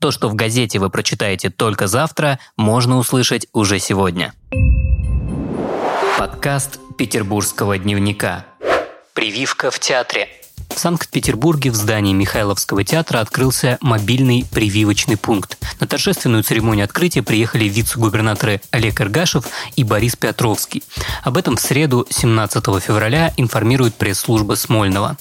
То, что в газете вы прочитаете только завтра, можно услышать уже сегодня. Подкаст Петербургского дневника. Прививка в театре. В Санкт-Петербурге в здании Михайловского театра открылся мобильный прививочный пункт. На торжественную церемонию открытия приехали вице-губернаторы Олег Иргашев и Борис Петровский. Об этом в среду 17 февраля информирует пресс-служба Смольного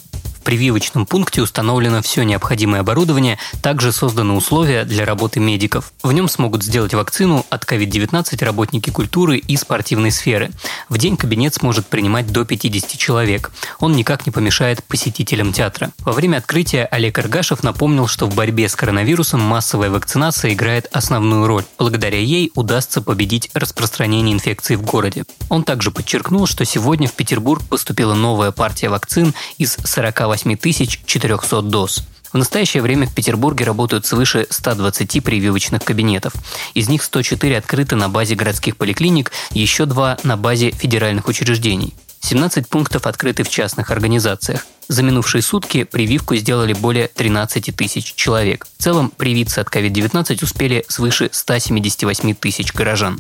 прививочном пункте установлено все необходимое оборудование, также созданы условия для работы медиков. В нем смогут сделать вакцину от COVID-19 работники культуры и спортивной сферы. В день кабинет сможет принимать до 50 человек. Он никак не помешает посетителям театра. Во время открытия Олег Аргашев напомнил, что в борьбе с коронавирусом массовая вакцинация играет основную роль. Благодаря ей удастся победить распространение инфекции в городе. Он также подчеркнул, что сегодня в Петербург поступила новая партия вакцин из 48 8400 доз. В настоящее время в Петербурге работают свыше 120 прививочных кабинетов. Из них 104 открыты на базе городских поликлиник, еще два на базе федеральных учреждений. 17 пунктов открыты в частных организациях. За минувшие сутки прививку сделали более 13 тысяч человек. В целом привиться от COVID-19 успели свыше 178 тысяч горожан.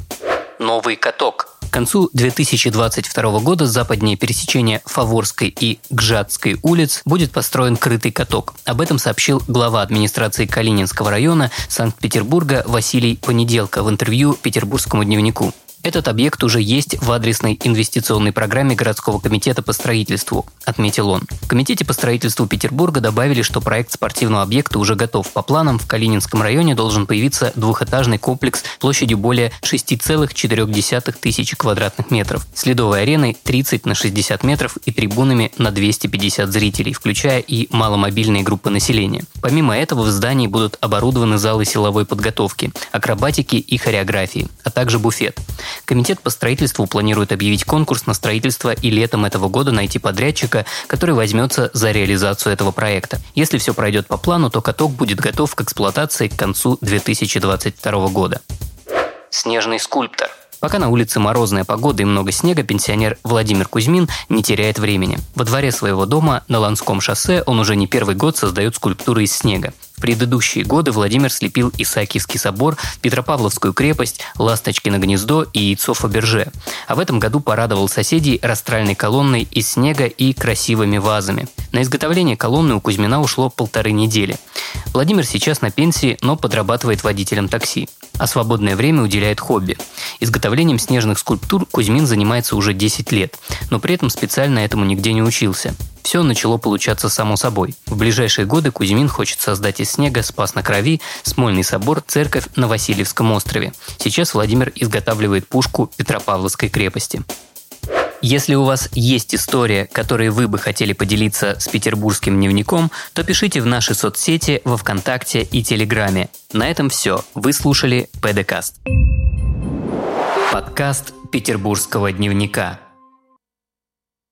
Новый каток. К концу 2022 года западнее пересечения Фаворской и Гжатской улиц будет построен крытый каток. Об этом сообщил глава администрации Калининского района Санкт-Петербурга Василий Понеделко в интервью Петербургскому дневнику. Этот объект уже есть в адресной инвестиционной программе городского комитета по строительству, отметил он. В комитете по строительству Петербурга добавили, что проект спортивного объекта уже готов. По планам в Калининском районе должен появиться двухэтажный комплекс площадью более 6,4 тысячи квадратных метров, с ледовой ареной 30 на 60 метров и трибунами на 250 зрителей, включая и маломобильные группы населения. Помимо этого в здании будут оборудованы залы силовой подготовки, акробатики и хореографии, а также буфет. Комитет по строительству планирует объявить конкурс на строительство и летом этого года найти подрядчика, который возьмется за реализацию этого проекта. Если все пройдет по плану, то каток будет готов к эксплуатации к концу 2022 года. Снежный скульптор. Пока на улице морозная погода и много снега, пенсионер Владимир Кузьмин не теряет времени. Во дворе своего дома на Ланском шоссе он уже не первый год создает скульптуры из снега. В предыдущие годы Владимир слепил Исаакиевский собор, Петропавловскую крепость, Ласточкино гнездо и яйцо Фаберже. А в этом году порадовал соседей растральной колонной из снега и красивыми вазами. На изготовление колонны у Кузьмина ушло полторы недели. Владимир сейчас на пенсии, но подрабатывает водителем такси а свободное время уделяет хобби. Изготовлением снежных скульптур Кузьмин занимается уже 10 лет, но при этом специально этому нигде не учился. Все начало получаться само собой. В ближайшие годы Кузьмин хочет создать из снега Спас на Крови, Смольный собор, церковь на Васильевском острове. Сейчас Владимир изготавливает пушку Петропавловской крепости. Если у вас есть история, которой вы бы хотели поделиться с петербургским дневником, то пишите в наши соцсети во Вконтакте и Телеграме. На этом все. Вы слушали ПДКаст. Подкаст Петербургского дневника.